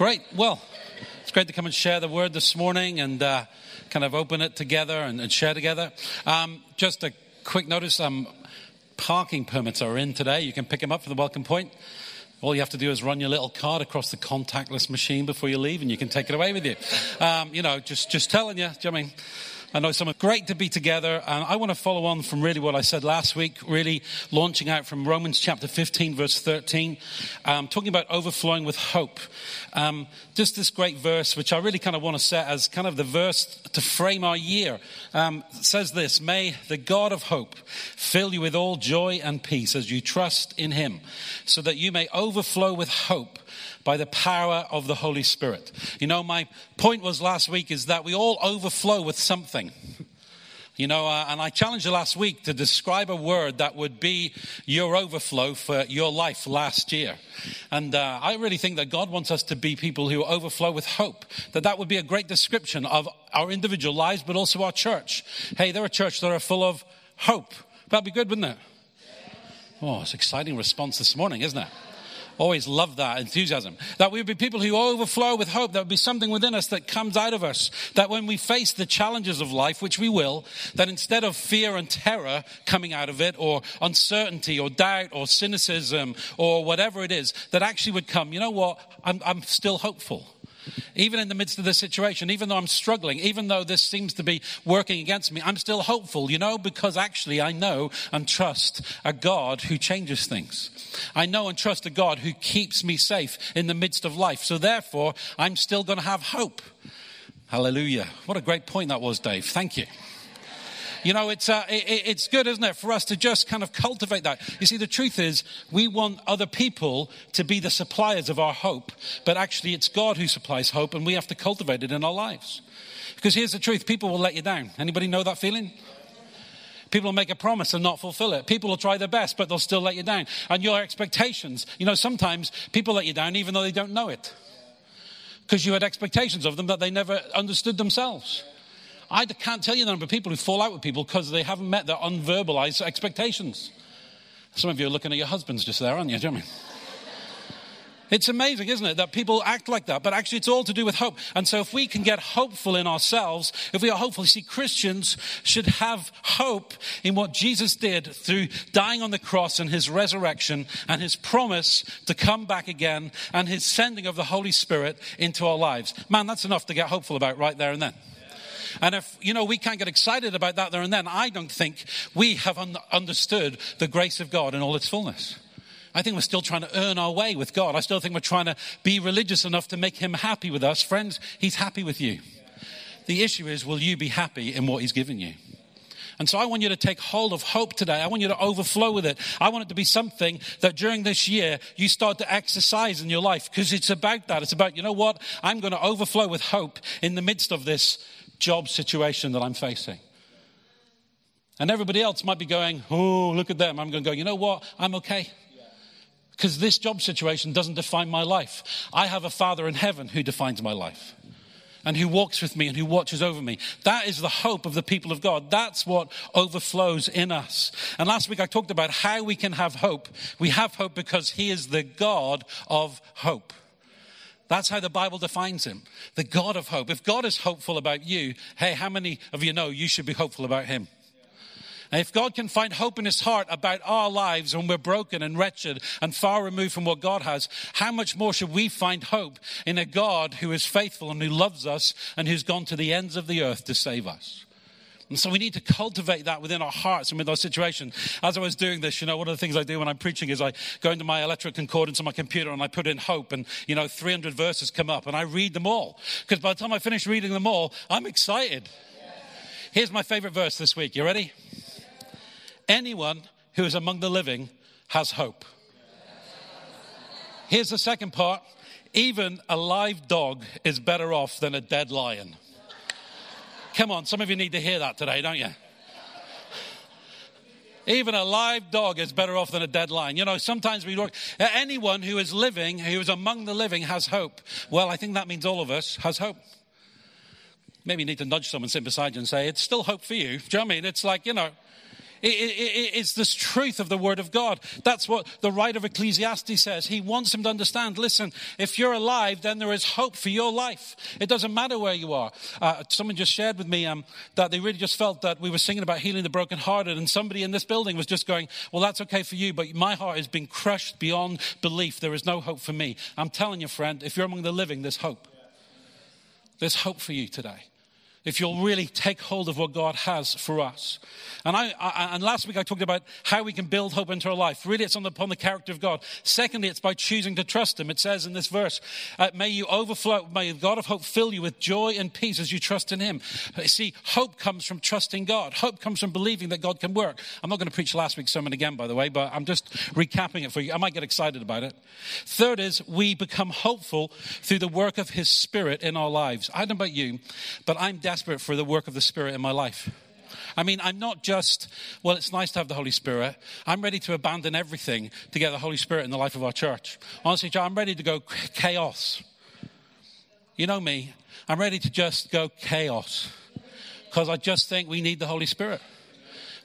Great. Well, it's great to come and share the word this morning and uh, kind of open it together and, and share together. Um, just a quick notice um, parking permits are in today. You can pick them up for the welcome point. All you have to do is run your little card across the contactless machine before you leave, and you can take it away with you. Um, you know, just just telling you. Do you know I mean? I know some great to be together. And I want to follow on from really what I said last week, really launching out from Romans chapter 15, verse 13, um, talking about overflowing with hope. Um, just this great verse, which I really kind of want to set as kind of the verse to frame our year, um, says this May the God of hope fill you with all joy and peace as you trust in him, so that you may overflow with hope by the power of the Holy Spirit. You know, my point was last week is that we all overflow with something. You know, uh, and I challenged you last week to describe a word that would be your overflow for your life last year. And uh, I really think that God wants us to be people who overflow with hope. That that would be a great description of our individual lives, but also our church. Hey, they're a church that are full of hope. That'd be good, wouldn't it? Oh, it's an exciting response this morning, isn't it? Always love that enthusiasm. That we would be people who overflow with hope. That would be something within us that comes out of us. That when we face the challenges of life, which we will, that instead of fear and terror coming out of it, or uncertainty, or doubt, or cynicism, or whatever it is, that actually would come, you know what? I'm, I'm still hopeful. Even in the midst of this situation, even though I'm struggling, even though this seems to be working against me, I'm still hopeful, you know, because actually I know and trust a God who changes things. I know and trust a God who keeps me safe in the midst of life. So therefore, I'm still going to have hope. Hallelujah. What a great point that was, Dave. Thank you. You know, it's, uh, it, it's good, isn't it, for us to just kind of cultivate that. You see, the truth is, we want other people to be the suppliers of our hope, but actually, it's God who supplies hope, and we have to cultivate it in our lives. Because here's the truth people will let you down. Anybody know that feeling? People will make a promise and not fulfill it. People will try their best, but they'll still let you down. And your expectations, you know, sometimes people let you down even though they don't know it. Because you had expectations of them that they never understood themselves. I can't tell you the number of people who fall out with people because they haven't met their unverbalized expectations. Some of you are looking at your husbands just there, aren't you? Do you know I mean? It's amazing, isn't it, that people act like that, but actually it's all to do with hope. And so if we can get hopeful in ourselves, if we are hopeful, see, Christians should have hope in what Jesus did through dying on the cross and his resurrection and his promise to come back again and his sending of the Holy Spirit into our lives. Man, that's enough to get hopeful about right there and then. And if, you know, we can't get excited about that there and then, I don't think we have un- understood the grace of God in all its fullness. I think we're still trying to earn our way with God. I still think we're trying to be religious enough to make Him happy with us. Friends, He's happy with you. The issue is, will you be happy in what He's given you? And so I want you to take hold of hope today. I want you to overflow with it. I want it to be something that during this year you start to exercise in your life because it's about that. It's about, you know what? I'm going to overflow with hope in the midst of this job situation that I'm facing. And everybody else might be going, oh, look at them. I'm going to go, you know what? I'm okay. Because this job situation doesn't define my life. I have a Father in heaven who defines my life and who walks with me and who watches over me. That is the hope of the people of God. That's what overflows in us. And last week I talked about how we can have hope. We have hope because He is the God of hope. That's how the Bible defines him the God of hope. If God is hopeful about you, hey, how many of you know you should be hopeful about him? And if God can find hope in his heart about our lives when we're broken and wretched and far removed from what God has, how much more should we find hope in a God who is faithful and who loves us and who's gone to the ends of the earth to save us? And so we need to cultivate that within our hearts and with our situation. As I was doing this, you know, one of the things I do when I'm preaching is I go into my electric concordance on my computer and I put in hope and, you know, 300 verses come up and I read them all. Because by the time I finish reading them all, I'm excited. Here's my favorite verse this week. You ready? Anyone who is among the living has hope. Here's the second part. Even a live dog is better off than a dead lion. Come on, some of you need to hear that today, don't you? Even a live dog is better off than a dead lion. You know, sometimes we look, uh, anyone who is living, who is among the living, has hope. Well, I think that means all of us has hope. Maybe you need to nudge someone sitting beside you and say, it's still hope for you. Do you know I mean? It's like, you know, it's this truth of the Word of God. That's what the writer of Ecclesiastes says. He wants him to understand listen, if you're alive, then there is hope for your life. It doesn't matter where you are. Uh, someone just shared with me um, that they really just felt that we were singing about healing the brokenhearted, and somebody in this building was just going, Well, that's okay for you, but my heart has been crushed beyond belief. There is no hope for me. I'm telling you, friend, if you're among the living, there's hope. There's hope for you today if you'll really take hold of what God has for us. And, I, I, and last week I talked about how we can build hope into our life. Really, it's on the, upon the character of God. Secondly, it's by choosing to trust Him. It says in this verse, uh, may you overflow, may the God of hope fill you with joy and peace as you trust in Him. Uh, see, hope comes from trusting God. Hope comes from believing that God can work. I'm not going to preach last week's sermon again, by the way, but I'm just recapping it for you. I might get excited about it. Third is we become hopeful through the work of His Spirit in our lives. I don't know about you, but I'm desperate for the work of the Spirit in my life. I mean, I'm not just, well, it's nice to have the Holy Spirit. I'm ready to abandon everything to get the Holy Spirit in the life of our church. Honestly, John, I'm ready to go chaos. You know me, I'm ready to just go chaos because I just think we need the Holy Spirit.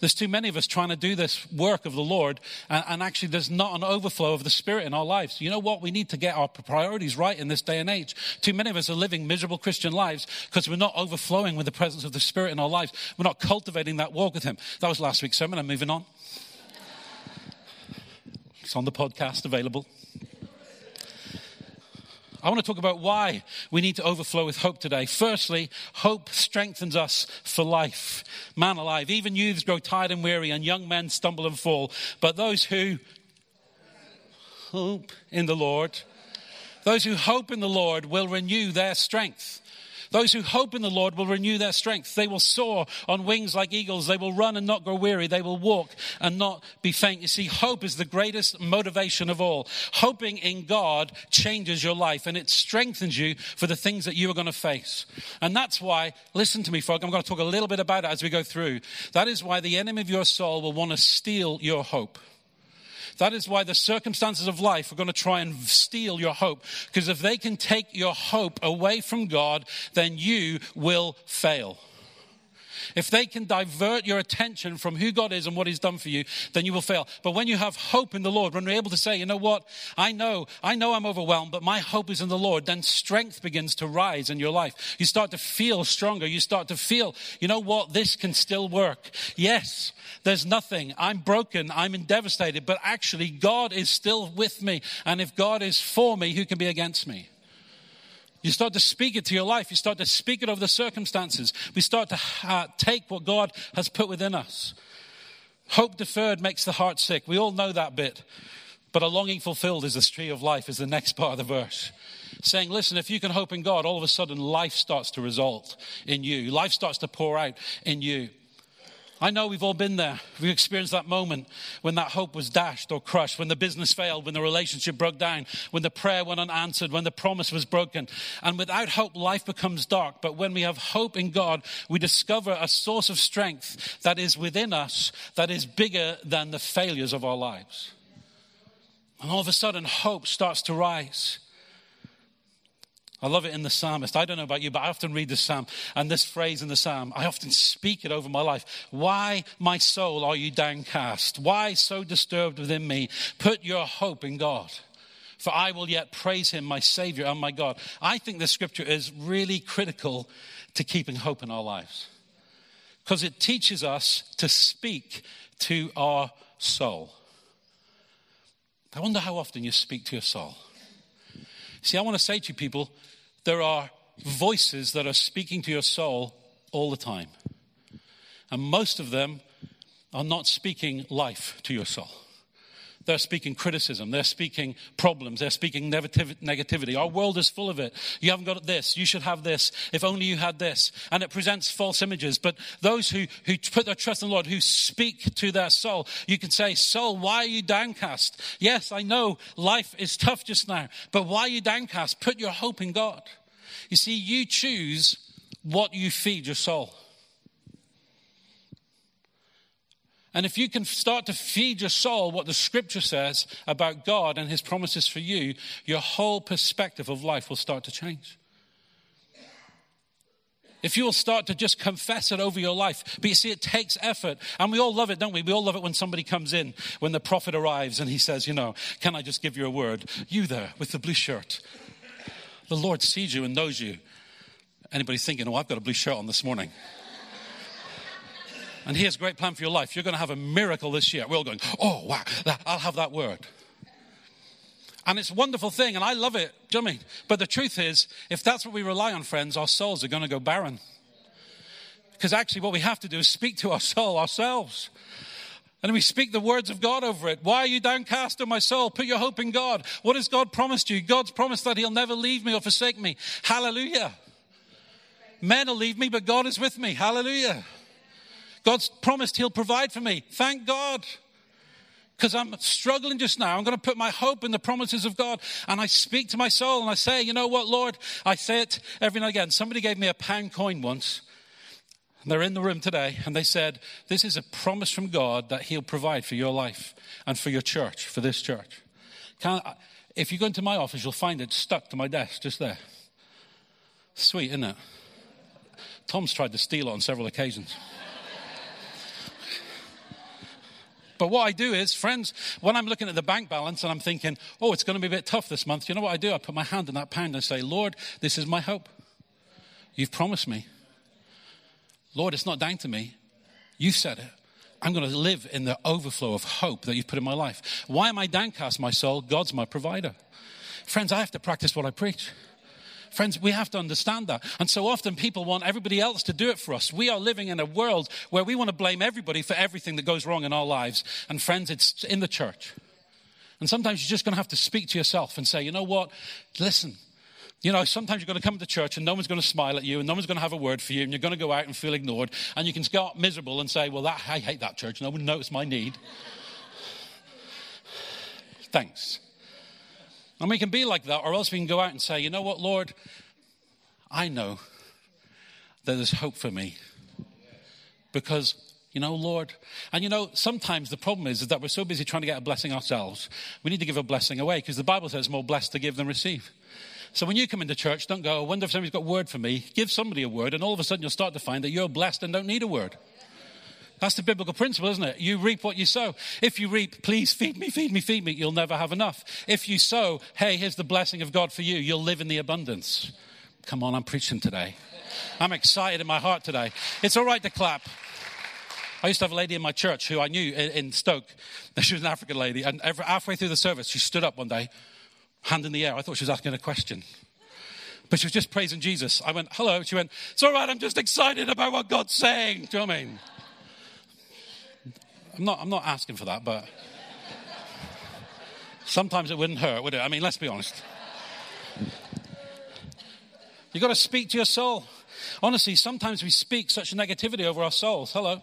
There's too many of us trying to do this work of the Lord, and, and, actually, there's not an overflow of the Spirit in our lives. You know what? We need to get our priorities right in this day and age. Too many of us are living miserable Christian lives because we're not overflowing with the presence of the Spirit in our lives. We're not cultivating that walk with Him. That was last week's sermon. I'm moving on. It's on the podcast available. I want to talk about why we need to overflow with hope today. Firstly, hope strengthens us for life. Man alive, even youths grow tired and weary, and young men stumble and fall. But those who hope in the Lord, those who hope in the Lord will renew their strength. Those who hope in the Lord will renew their strength. They will soar on wings like eagles. They will run and not grow weary. They will walk and not be faint. You see, hope is the greatest motivation of all. Hoping in God changes your life and it strengthens you for the things that you are going to face. And that's why, listen to me, folk, I'm going to talk a little bit about it as we go through. That is why the enemy of your soul will want to steal your hope. That is why the circumstances of life are going to try and steal your hope. Because if they can take your hope away from God, then you will fail. If they can divert your attention from who God is and what He's done for you, then you will fail. But when you have hope in the Lord, when you're able to say, you know what, I know, I know I'm overwhelmed, but my hope is in the Lord, then strength begins to rise in your life. You start to feel stronger. You start to feel, you know what, this can still work. Yes, there's nothing. I'm broken. I'm devastated, but actually God is still with me. And if God is for me, who can be against me? You start to speak it to your life. You start to speak it over the circumstances. We start to uh, take what God has put within us. Hope deferred makes the heart sick. We all know that bit. But a longing fulfilled is the tree of life, is the next part of the verse. Saying, listen, if you can hope in God, all of a sudden life starts to result in you. Life starts to pour out in you. I know we've all been there. We've experienced that moment when that hope was dashed or crushed, when the business failed, when the relationship broke down, when the prayer went unanswered, when the promise was broken. And without hope, life becomes dark. But when we have hope in God, we discover a source of strength that is within us that is bigger than the failures of our lives. And all of a sudden, hope starts to rise. I love it in the psalmist. I don't know about you, but I often read the psalm and this phrase in the psalm, I often speak it over my life. Why, my soul, are you downcast? Why so disturbed within me? Put your hope in God. For I will yet praise him, my Savior and my God. I think this scripture is really critical to keeping hope in our lives because it teaches us to speak to our soul. I wonder how often you speak to your soul. See, I want to say to you people, there are voices that are speaking to your soul all the time. And most of them are not speaking life to your soul. They're speaking criticism. They're speaking problems. They're speaking negativity. Our world is full of it. You haven't got this. You should have this. If only you had this. And it presents false images. But those who, who put their trust in the Lord, who speak to their soul, you can say, Soul, why are you downcast? Yes, I know life is tough just now. But why are you downcast? Put your hope in God. You see, you choose what you feed your soul. And if you can start to feed your soul what the scripture says about God and his promises for you, your whole perspective of life will start to change. If you will start to just confess it over your life. But you see, it takes effort. And we all love it, don't we? We all love it when somebody comes in, when the prophet arrives and he says, You know, can I just give you a word? You there with the blue shirt. The Lord sees you and knows you. Anybody thinking, Oh, I've got a blue shirt on this morning? And he has a great plan for your life. You're going to have a miracle this year. We're all going, Oh, wow, I'll have that word. And it's a wonderful thing, and I love it. Do you know I mean? But the truth is, if that's what we rely on, friends, our souls are going to go barren. Because actually, what we have to do is speak to our soul ourselves. And we speak the words of God over it. Why are you downcast, O my soul? Put your hope in God. What has God promised you? God's promised that He'll never leave me or forsake me. Hallelujah. Men will leave me, but God is with me. Hallelujah. God's promised He'll provide for me. Thank God because I'm struggling just now. I'm going to put my hope in the promises of God. And I speak to my soul and I say, you know what, Lord? I say it every now and again. Somebody gave me a pound coin once. They're in the room today and they said, This is a promise from God that He'll provide for your life and for your church, for this church. Can, if you go into my office, you'll find it stuck to my desk just there. Sweet, isn't it? Tom's tried to steal it on several occasions. But what I do is, friends, when I'm looking at the bank balance and I'm thinking, oh, it's going to be a bit tough this month, you know what I do? I put my hand in that pound and say, Lord, this is my hope. You've promised me. Lord, it's not down to me. You said it. I'm going to live in the overflow of hope that you've put in my life. Why am I downcast, my soul? God's my provider. Friends, I have to practice what I preach. Friends, we have to understand that. And so often people want everybody else to do it for us. We are living in a world where we want to blame everybody for everything that goes wrong in our lives. And friends, it's in the church. And sometimes you're just going to have to speak to yourself and say, you know what? Listen, you know, sometimes you're going to come to church and no one's going to smile at you and no one's going to have a word for you and you're going to go out and feel ignored and you can out miserable and say, well, that, I hate that church. No one noticed my need. Thanks. And we can be like that, or else we can go out and say, you know what, Lord, I know that there's hope for me. Because, you know, Lord, and you know, sometimes the problem is, is that we're so busy trying to get a blessing ourselves, we need to give a blessing away because the Bible says more blessed to give than receive. So when you come into church, don't go, I wonder if somebody's got a word for me. Give somebody a word, and all of a sudden you'll start to find that you're blessed and don't need a word. That's the biblical principle, isn't it? You reap what you sow. If you reap, please feed me, feed me, feed me, you'll never have enough. If you sow, hey, here's the blessing of God for you, you'll live in the abundance. Come on, I'm preaching today. I'm excited in my heart today. It's all right to clap. I used to have a lady in my church who I knew in Stoke. She was an African lady, and halfway through the service, she stood up one day, hand in the air. I thought she was asking a question. But she was just praising Jesus. I went, hello. She went, it's all right, I'm just excited about what God's saying. Do you know what I mean? I'm not, I'm not asking for that, but sometimes it wouldn't hurt, would it? I mean, let's be honest. You've got to speak to your soul. Honestly, sometimes we speak such negativity over our souls. Hello.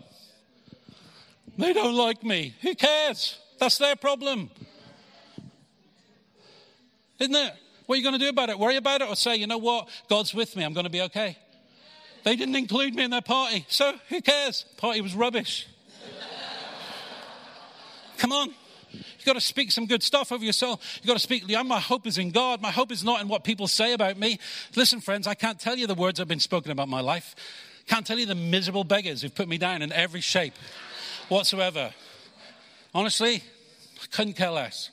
They don't like me. Who cares? That's their problem. Isn't it? What are you going to do about it? Worry about it or say, you know what? God's with me. I'm going to be okay. They didn't include me in their party. So who cares? Party was rubbish. Come on. You've got to speak some good stuff over yourself. You've got to speak, my hope is in God. My hope is not in what people say about me. Listen, friends, I can't tell you the words have been spoken about my life. Can't tell you the miserable beggars who've put me down in every shape whatsoever. Honestly, I couldn't care less.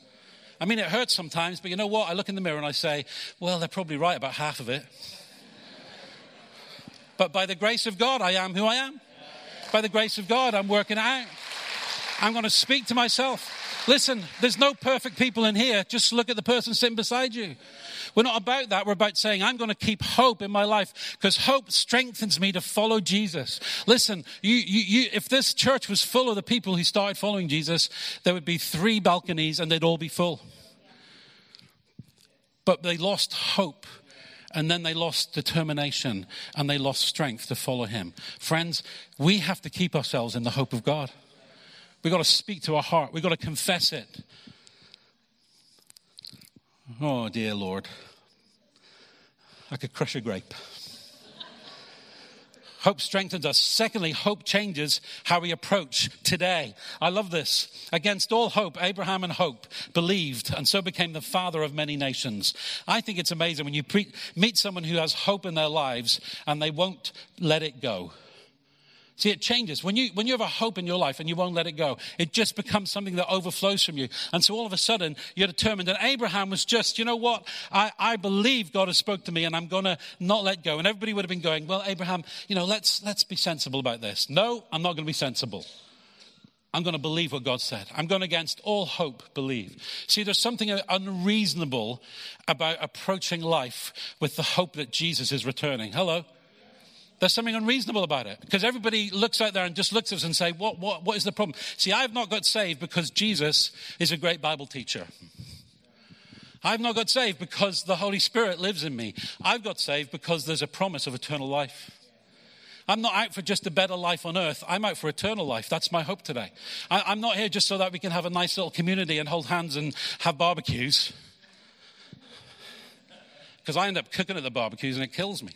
I mean, it hurts sometimes, but you know what? I look in the mirror and I say, well, they're probably right about half of it. But by the grace of God, I am who I am. By the grace of God, I'm working out. I'm going to speak to myself. Listen, there's no perfect people in here. Just look at the person sitting beside you. We're not about that. We're about saying, I'm going to keep hope in my life because hope strengthens me to follow Jesus. Listen, you, you, you, if this church was full of the people who started following Jesus, there would be three balconies and they'd all be full. But they lost hope and then they lost determination and they lost strength to follow him. Friends, we have to keep ourselves in the hope of God. We've got to speak to our heart. We've got to confess it. Oh, dear Lord. I could crush a grape. Hope strengthens us. Secondly, hope changes how we approach today. I love this. Against all hope, Abraham and hope believed and so became the father of many nations. I think it's amazing when you pre- meet someone who has hope in their lives and they won't let it go. See, it changes. When you, when you have a hope in your life and you won't let it go, it just becomes something that overflows from you. And so all of a sudden, you're determined. And Abraham was just, you know what? I, I believe God has spoke to me and I'm going to not let go. And everybody would have been going, well, Abraham, you know, let's, let's be sensible about this. No, I'm not going to be sensible. I'm going to believe what God said. I'm going against all hope, believe. See, there's something unreasonable about approaching life with the hope that Jesus is returning. Hello? There's something unreasonable about it because everybody looks out there and just looks at us and say, what, what, what is the problem? See, I've not got saved because Jesus is a great Bible teacher. I've not got saved because the Holy Spirit lives in me. I've got saved because there's a promise of eternal life. I'm not out for just a better life on earth. I'm out for eternal life. That's my hope today. I, am not here just so that we can have a nice little community and hold hands and have barbecues. Because I end up cooking at the barbecues and it kills me.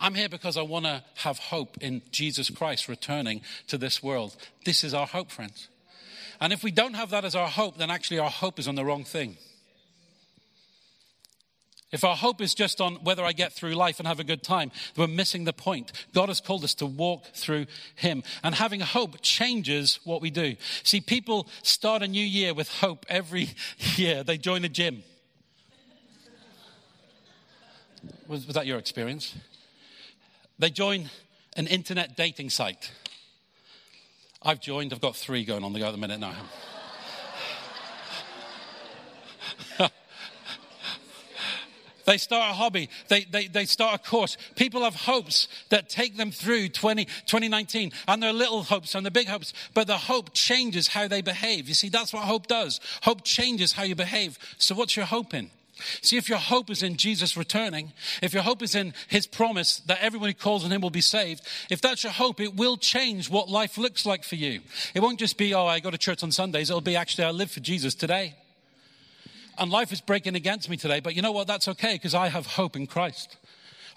I'm here because I want to have hope in Jesus Christ returning to this world. This is our hope, friends. And if we don't have that as our hope, then actually our hope is on the wrong thing. If our hope is just on whether I get through life and have a good time, we're missing the point. God has called us to walk through Him. And having hope changes what we do. See, people start a new year with hope every year. They join a gym. Was, was that your experience? They join an internet dating site. I've joined, I've got three going on the go at the minute now. they start a hobby, they, they, they start a course. People have hopes that take them through 20, 2019, and they're little hopes and they're big hopes, but the hope changes how they behave. You see, that's what hope does. Hope changes how you behave. So, what's your hope in? See, if your hope is in Jesus returning, if your hope is in his promise that everyone who calls on him will be saved, if that's your hope, it will change what life looks like for you. It won't just be, oh, I go to church on Sundays. It'll be actually, I live for Jesus today. And life is breaking against me today, but you know what? That's okay because I have hope in Christ.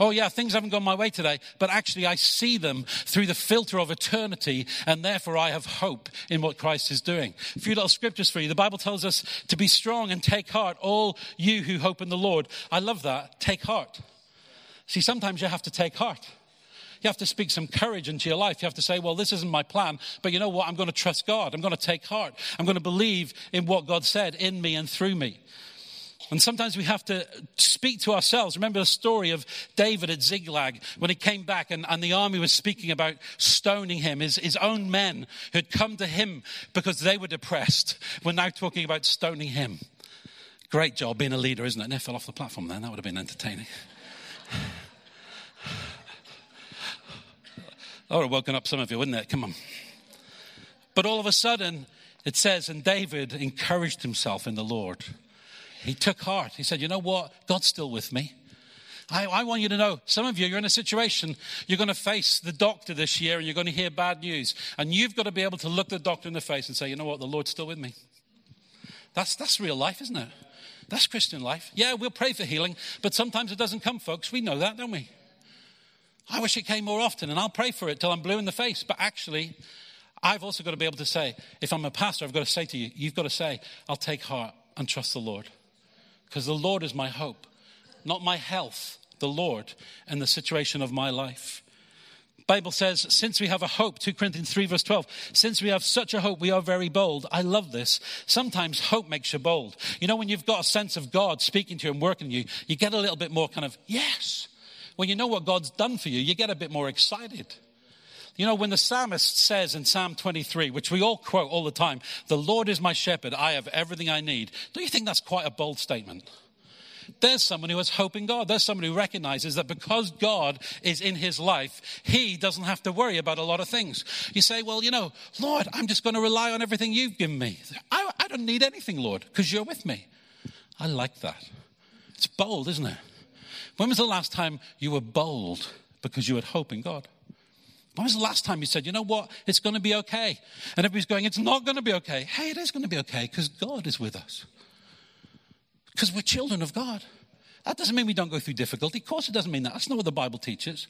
Oh, yeah, things haven't gone my way today, but actually I see them through the filter of eternity, and therefore I have hope in what Christ is doing. A few little scriptures for you. The Bible tells us to be strong and take heart, all you who hope in the Lord. I love that. Take heart. See, sometimes you have to take heart. You have to speak some courage into your life. You have to say, well, this isn't my plan, but you know what? I'm going to trust God. I'm going to take heart. I'm going to believe in what God said in me and through me. And sometimes we have to speak to ourselves. Remember the story of David at Ziklag when he came back and, and the army was speaking about stoning him. His, his own men who had come to him because they were depressed were now talking about stoning him. Great job being a leader, isn't it? And fell off the platform then. That would have been entertaining. That would have woken up some of you, wouldn't it? Come on. But all of a sudden, it says, and David encouraged himself in the Lord. He took heart. He said, You know what? God's still with me. I, I, want you to know some of you, you're in a situation, you're going to face the doctor this year and you're going to hear bad news. And you've got to be able to look the doctor in the face and say, You know what? The Lord's still with me. That's, that's real life, isn't it? That's Christian life. Yeah, we'll pray for healing, but sometimes it doesn't come, folks. We know that, don't we? I wish it came more often, and I'll pray for it till I'm blue in the face. But actually, I've also got to be able to say, if I'm a pastor, I've got to say to you, you've got to say, I'll take heart and trust the Lord because the Lord is my hope, not my health, the Lord and the situation of my life. Bible says, since we have a hope, 2 Corinthians 3, verse 12, since we have such a hope, we are very bold. I love this. Sometimes hope makes you bold. You know, when you've got a sense of God speaking to you and working you, you get a little bit more kind of, yes. When you know what God's done for you, you get a bit more excited. You know, when the psalmist says in Psalm 23, which we all quote all the time, the Lord is my shepherd, I have everything I need. Don't you think that's quite a bold statement? There's someone who has hope in God. There's someone who recognizes that because God is in his life, he doesn't have to worry about a lot of things. You say, Well, you know, Lord, I'm just going to rely on everything you've given me. I, I don't need anything, Lord, because you're with me. I like that. It's bold, isn't it? When was the last time you were bold because you had hope in God? When was the last time you said, you know what, it's going to be okay? And everybody's going, it's not going to be okay. Hey, it is going to be okay because God is with us. Because we're children of God. That doesn't mean we don't go through difficulty. Of course, it doesn't mean that. That's not what the Bible teaches.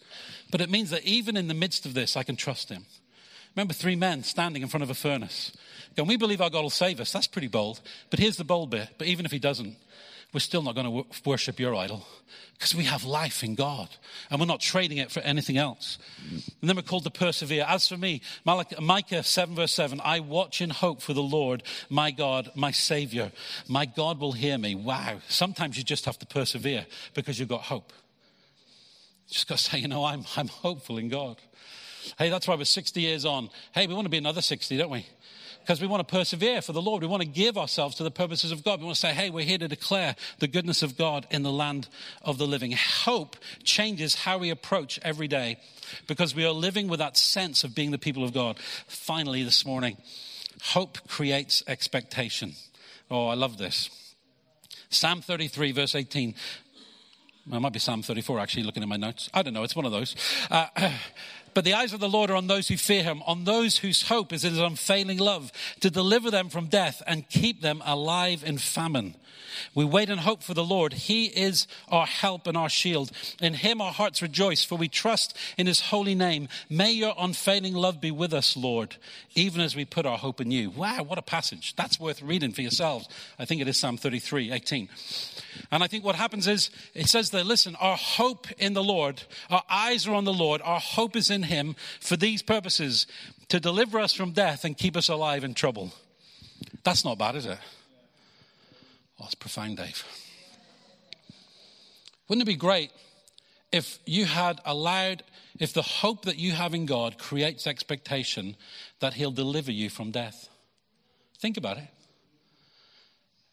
But it means that even in the midst of this, I can trust Him. Remember three men standing in front of a furnace. Going, we believe our God will save us. That's pretty bold. But here's the bold bit. But even if He doesn't, we're still not going to worship your idol because we have life in God and we're not trading it for anything else. And then we're called to persevere. As for me, Micah 7, verse 7, I watch in hope for the Lord, my God, my Savior. My God will hear me. Wow. Sometimes you just have to persevere because you've got hope. You just got to say, you know, I'm, I'm hopeful in God. Hey, that's why we're 60 years on. Hey, we want to be another 60, don't we? Because we want to persevere for the Lord. We want to give ourselves to the purposes of God. We want to say, hey, we're here to declare the goodness of God in the land of the living. Hope changes how we approach every day because we are living with that sense of being the people of God. Finally, this morning, hope creates expectation. Oh, I love this. Psalm 33, verse 18. Well, it might be Psalm 34, actually, looking at my notes. I don't know. It's one of those. Uh, But the eyes of the Lord are on those who fear him, on those whose hope is in his unfailing love, to deliver them from death and keep them alive in famine. We wait and hope for the Lord. He is our help and our shield. In him our hearts rejoice, for we trust in his holy name. May your unfailing love be with us, Lord, even as we put our hope in you. Wow, what a passage. That's worth reading for yourselves. I think it is Psalm 33, 18. And I think what happens is, it says there, listen, our hope in the Lord, our eyes are on the Lord, our hope is in Him for these purposes to deliver us from death and keep us alive in trouble. That's not bad, is it? Oh, it's profound, Dave. Wouldn't it be great if you had allowed, if the hope that you have in God creates expectation that He'll deliver you from death? Think about it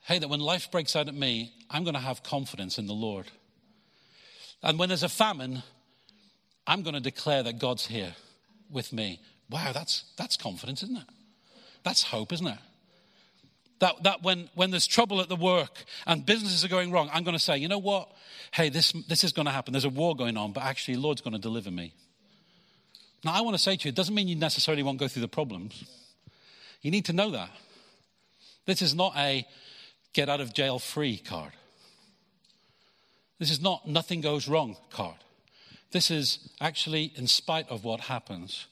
hey, that when life breaks out at me, I'm going to have confidence in the Lord. And when there's a famine, I'm going to declare that God's here with me. Wow, that's, that's confidence, isn't it? That's hope, isn't it? That, that when, when there's trouble at the work and businesses are going wrong, I'm going to say, you know what? Hey, this, this is going to happen. There's a war going on, but actually, Lord's going to deliver me. Now, I want to say to you, it doesn't mean you necessarily won't go through the problems. You need to know that. This is not a, get out of jail free card. This is not nothing goes wrong card. This is actually, in spite of what happens,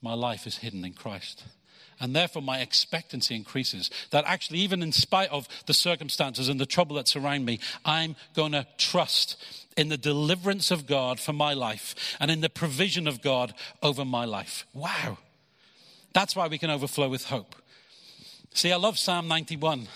my life is hidden in Christ. And therefore, my expectancy increases. That actually, even in spite of the circumstances and the trouble that surround me, I'm going to trust in the deliverance of God for my life and in the provision of God over my life. Wow. That's why we can overflow with hope. See, I love Psalm 91.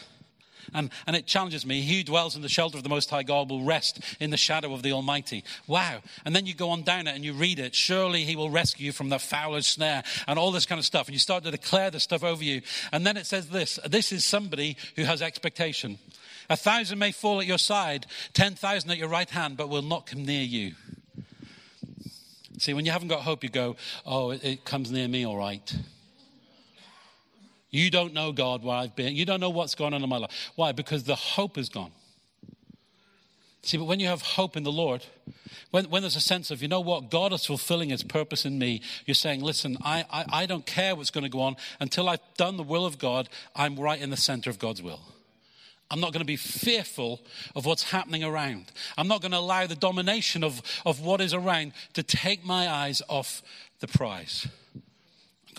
And, and it challenges me. He who dwells in the shelter of the Most High God will rest in the shadow of the Almighty. Wow. And then you go on down it and you read it. Surely he will rescue you from the fowler's snare and all this kind of stuff. And you start to declare this stuff over you. And then it says this this is somebody who has expectation. A thousand may fall at your side, 10,000 at your right hand, but will not come near you. See, when you haven't got hope, you go, oh, it, it comes near me, all right. You don't know God where I've been. You don't know what's going on in my life. Why? Because the hope is gone. See, but when you have hope in the Lord, when, when there's a sense of, you know what, God is fulfilling his purpose in me, you're saying, listen, I, I, I don't care what's going to go on. Until I've done the will of God, I'm right in the center of God's will. I'm not going to be fearful of what's happening around. I'm not going to allow the domination of, of what is around to take my eyes off the prize.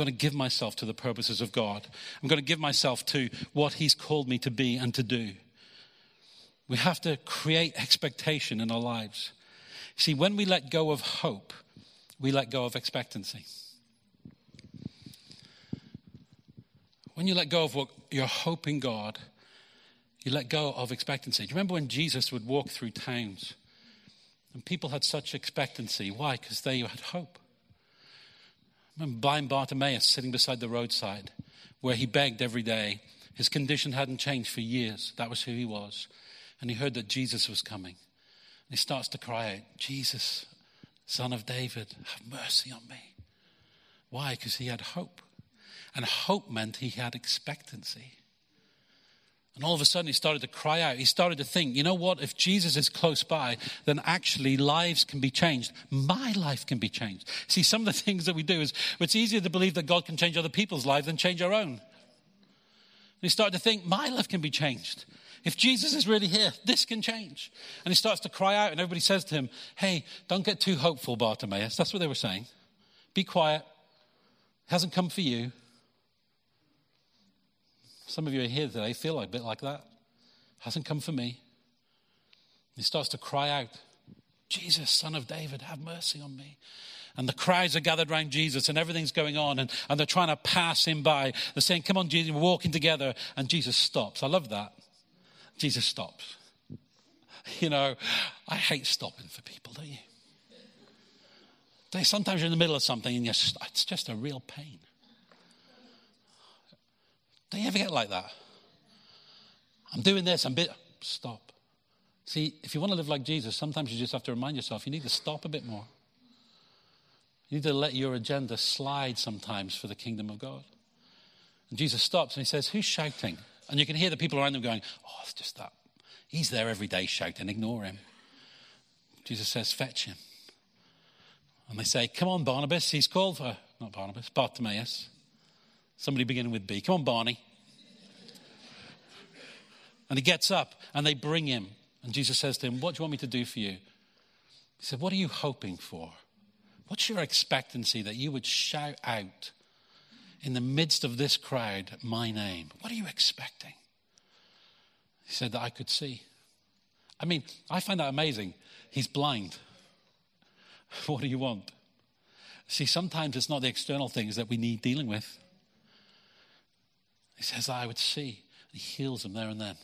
Going to give myself to the purposes of God. I'm going to give myself to what He's called me to be and to do. We have to create expectation in our lives. See, when we let go of hope, we let go of expectancy. When you let go of what you're hoping God, you let go of expectancy. Do you remember when Jesus would walk through towns and people had such expectancy? Why? Because they had hope. Remember blind Bartimaeus sitting beside the roadside where he begged every day. His condition hadn't changed for years. That was who he was. And he heard that Jesus was coming. And he starts to cry out, Jesus, son of David, have mercy on me. Why? Because he had hope. And hope meant he had expectancy. And all of a sudden, he started to cry out. He started to think, you know what? If Jesus is close by, then actually lives can be changed. My life can be changed. See, some of the things that we do is it's easier to believe that God can change other people's lives than change our own. And he started to think, my life can be changed. If Jesus is really here, this can change. And he starts to cry out, and everybody says to him, Hey, don't get too hopeful, Bartimaeus. That's what they were saying. Be quiet. It hasn't come for you. Some of you are here today feel a bit like that. Hasn't come for me. He starts to cry out, Jesus, son of David, have mercy on me. And the crowds are gathered around Jesus and everything's going on and, and they're trying to pass him by. They're saying, Come on, Jesus, we're walking together. And Jesus stops. I love that. Jesus stops. You know, I hate stopping for people, don't you? Sometimes you're in the middle of something and it's just a real pain. Don't you ever get like that? I'm doing this, I'm bit. Stop. See, if you want to live like Jesus, sometimes you just have to remind yourself you need to stop a bit more. You need to let your agenda slide sometimes for the kingdom of God. And Jesus stops and he says, Who's shouting? And you can hear the people around them going, Oh, it's just that. He's there every day shouting, ignore him. Jesus says, Fetch him. And they say, Come on, Barnabas. He's called for, not Barnabas, Bartimaeus. Somebody beginning with B. Come on, Barney. And he gets up and they bring him. And Jesus says to him, What do you want me to do for you? He said, What are you hoping for? What's your expectancy that you would shout out in the midst of this crowd my name? What are you expecting? He said that I could see. I mean, I find that amazing. He's blind. What do you want? See, sometimes it's not the external things that we need dealing with. He says, I would see. And He heals them there and then.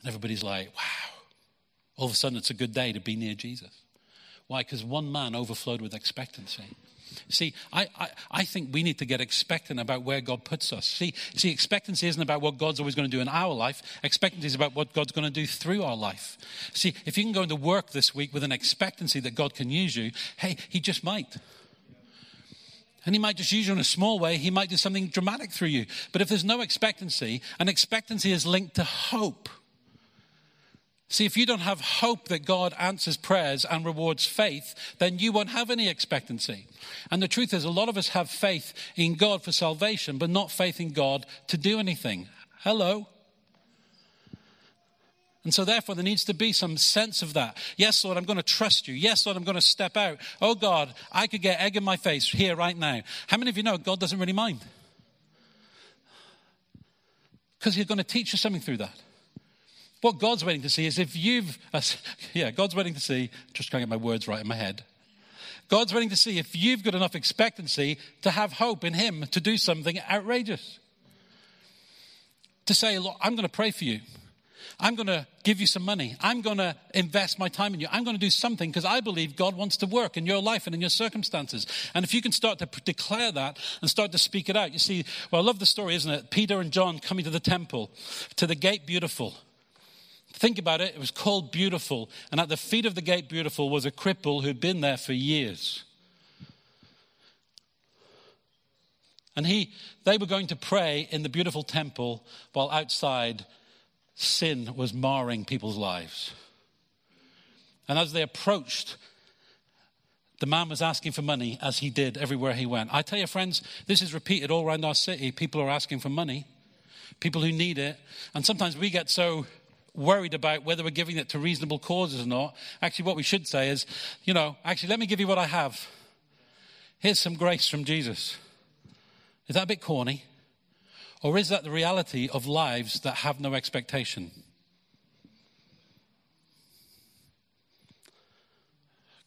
And everybody's like, wow. All of a sudden, it's a good day to be near Jesus. Why? Because one man overflowed with expectancy. See, I, I, I, think we need to get expectant about where God puts us. See, see, expectancy isn't about what God's always going to do in our life. Expectancy is about what God's going to do through our life. See, if you can go into work this week with an expectancy that God can use you, hey, He just might. And he might just use you in a small way. He might do something dramatic through you. But if there's no expectancy, and expectancy is linked to hope. See, if you don't have hope that God answers prayers and rewards faith, then you won't have any expectancy. And the truth is, a lot of us have faith in God for salvation, but not faith in God to do anything. Hello? And so, therefore, there needs to be some sense of that. Yes, Lord, I'm going to trust you. Yes, Lord, I'm going to step out. Oh, God, I could get egg in my face here right now. How many of you know God doesn't really mind? Because He's going to teach you something through that. What God's waiting to see is if you've, yeah, God's waiting to see, just trying to get my words right in my head. God's waiting to see if you've got enough expectancy to have hope in Him to do something outrageous. To say, Look, I'm going to pray for you. I'm going to give you some money. I'm going to invest my time in you. I'm going to do something because I believe God wants to work in your life and in your circumstances. And if you can start to declare that and start to speak it out, you see, well, I love the story, isn't it? Peter and John coming to the temple, to the gate beautiful. Think about it, it was called Beautiful. And at the feet of the gate Beautiful was a cripple who'd been there for years. And he, they were going to pray in the beautiful temple while outside sin was marring people's lives. And as they approached, the man was asking for money as he did everywhere he went. I tell you, friends, this is repeated all around our city. People are asking for money, people who need it. And sometimes we get so worried about whether we're giving it to reasonable causes or not. Actually, what we should say is, you know, actually, let me give you what I have. Here's some grace from Jesus. Is that a bit corny? Or is that the reality of lives that have no expectation?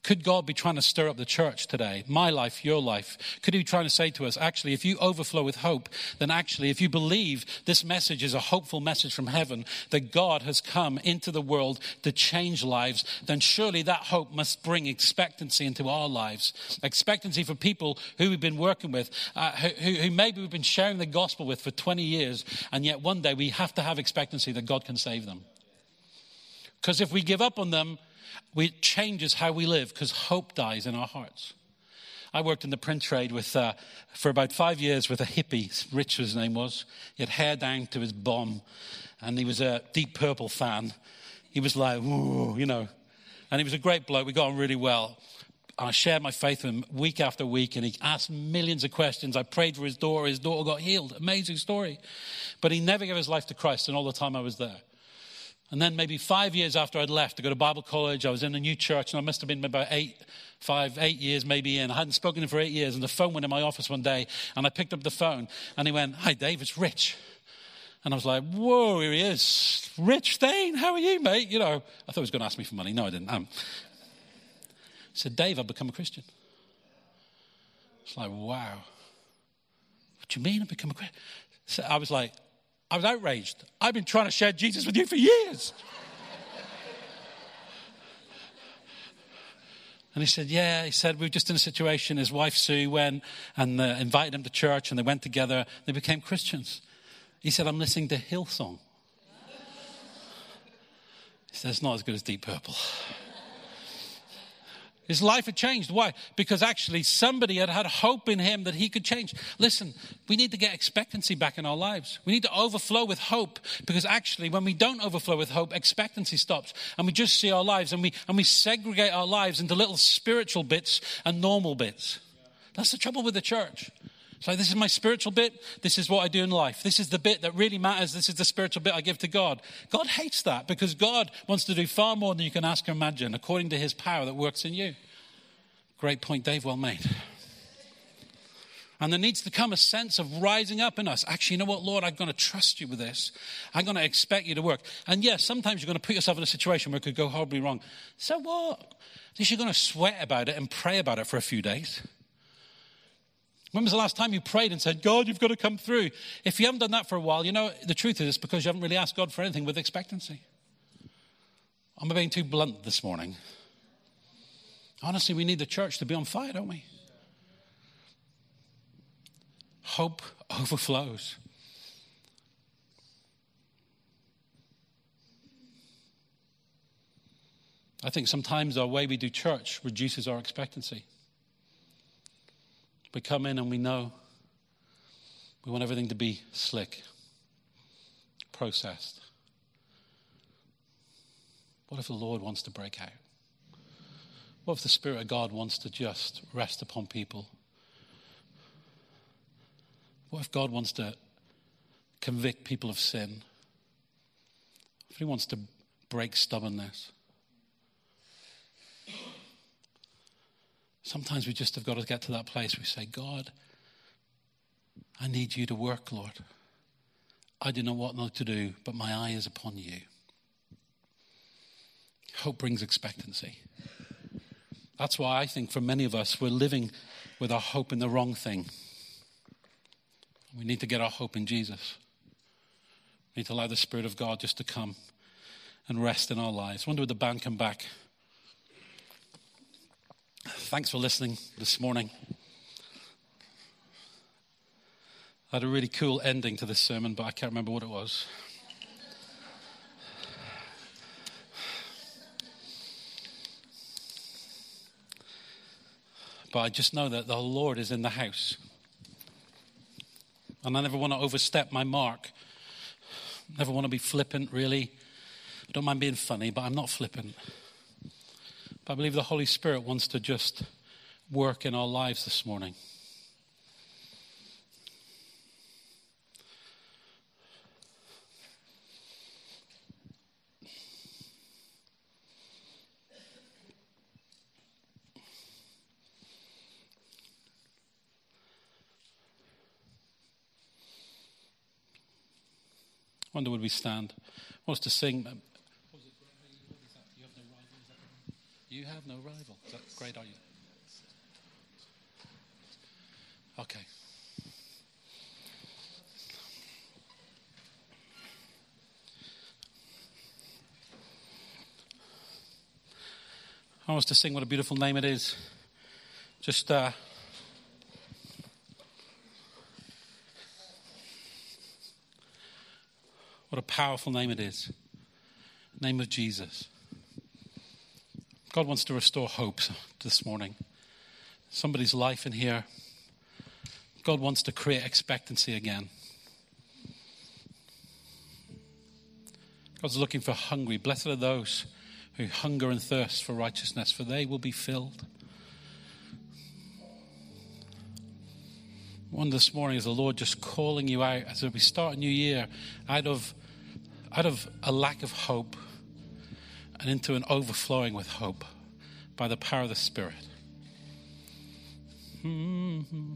Could God be trying to stir up the church today? My life, your life. Could He be trying to say to us, actually, if you overflow with hope, then actually, if you believe this message is a hopeful message from heaven, that God has come into the world to change lives, then surely that hope must bring expectancy into our lives. Expectancy for people who we've been working with, uh, who, who maybe we've been sharing the gospel with for 20 years, and yet one day we have to have expectancy that God can save them. Because if we give up on them, it changes how we live because hope dies in our hearts. I worked in the print trade with, uh, for about five years with a hippie, Rich his name was. He had hair down to his bum, and he was a Deep Purple fan. He was like, ooh, you know. And he was a great bloke. We got on really well. I shared my faith with him week after week, and he asked millions of questions. I prayed for his daughter. His daughter got healed. Amazing story. But he never gave his life to Christ, and all the time I was there. And then maybe five years after I'd left to go to Bible college, I was in a new church, and I must have been about eight, five, eight years maybe in. I hadn't spoken to him for eight years, and the phone went in my office one day, and I picked up the phone, and he went, Hi, Dave, it's Rich. And I was like, Whoa, here he is. Rich Thane, how are you, mate? You know, I thought he was going to ask me for money. No, I didn't. Um, he said, Dave, I've become a Christian. It's like, wow. What do you mean I've become a Christian? So I was like, I was outraged. I've been trying to share Jesus with you for years. And he said, Yeah. He said, We were just in a situation. His wife Sue went and uh, invited him to church, and they went together. They became Christians. He said, I'm listening to Hillsong. He said, It's not as good as Deep Purple. His life had changed. Why? Because actually somebody had had hope in him that he could change. Listen, we need to get expectancy back in our lives. We need to overflow with hope because actually when we don't overflow with hope, expectancy stops and we just see our lives and we, and we segregate our lives into little spiritual bits and normal bits. That's the trouble with the church. So this is my spiritual bit. This is what I do in life. This is the bit that really matters. This is the spiritual bit I give to God. God hates that because God wants to do far more than you can ask or imagine according to his power that works in you. Great point, Dave. Well made. And there needs to come a sense of rising up in us. Actually, you know what, Lord, I'm going to trust you with this. I'm going to expect you to work. And yes, sometimes you're going to put yourself in a situation where it could go horribly wrong. So what? At least you're going to sweat about it and pray about it for a few days. When was the last time you prayed and said, God, you've got to come through? If you haven't done that for a while, you know, the truth is it's because you haven't really asked God for anything with expectancy. I'm being too blunt this morning. Honestly, we need the church to be on fire, don't we? Hope overflows. I think sometimes our way we do church reduces our expectancy. We come in and we know we want everything to be slick, processed. What if the Lord wants to break out? What if the Spirit of God wants to just rest upon people? What if God wants to convict people of sin? If He wants to break stubbornness? Sometimes we just have got to get to that place we say, God, I need you to work, Lord. I do not know what to do, but my eye is upon you. Hope brings expectancy. That's why I think for many of us, we're living with our hope in the wrong thing. We need to get our hope in Jesus. We need to allow the Spirit of God just to come and rest in our lives. I wonder would the band come back? Thanks for listening this morning. I had a really cool ending to this sermon, but I can't remember what it was. But I just know that the Lord is in the house. And I never want to overstep my mark. Never want to be flippant, really. I don't mind being funny, but I'm not flippant. But I believe the Holy Spirit wants to just work in our lives this morning. I wonder would we stand? I want us to sing. You have no rival. Is that great, are you? Okay. I want us to sing what a beautiful name it is. Just uh, what a powerful name it is. Name of Jesus. God wants to restore hope this morning. Somebody's life in here. God wants to create expectancy again. God's looking for hungry. Blessed are those who hunger and thirst for righteousness, for they will be filled. One this morning is the Lord just calling you out as we start a new year out of out of a lack of hope and into an overflowing with hope by the power of the Spirit. Mm-hmm.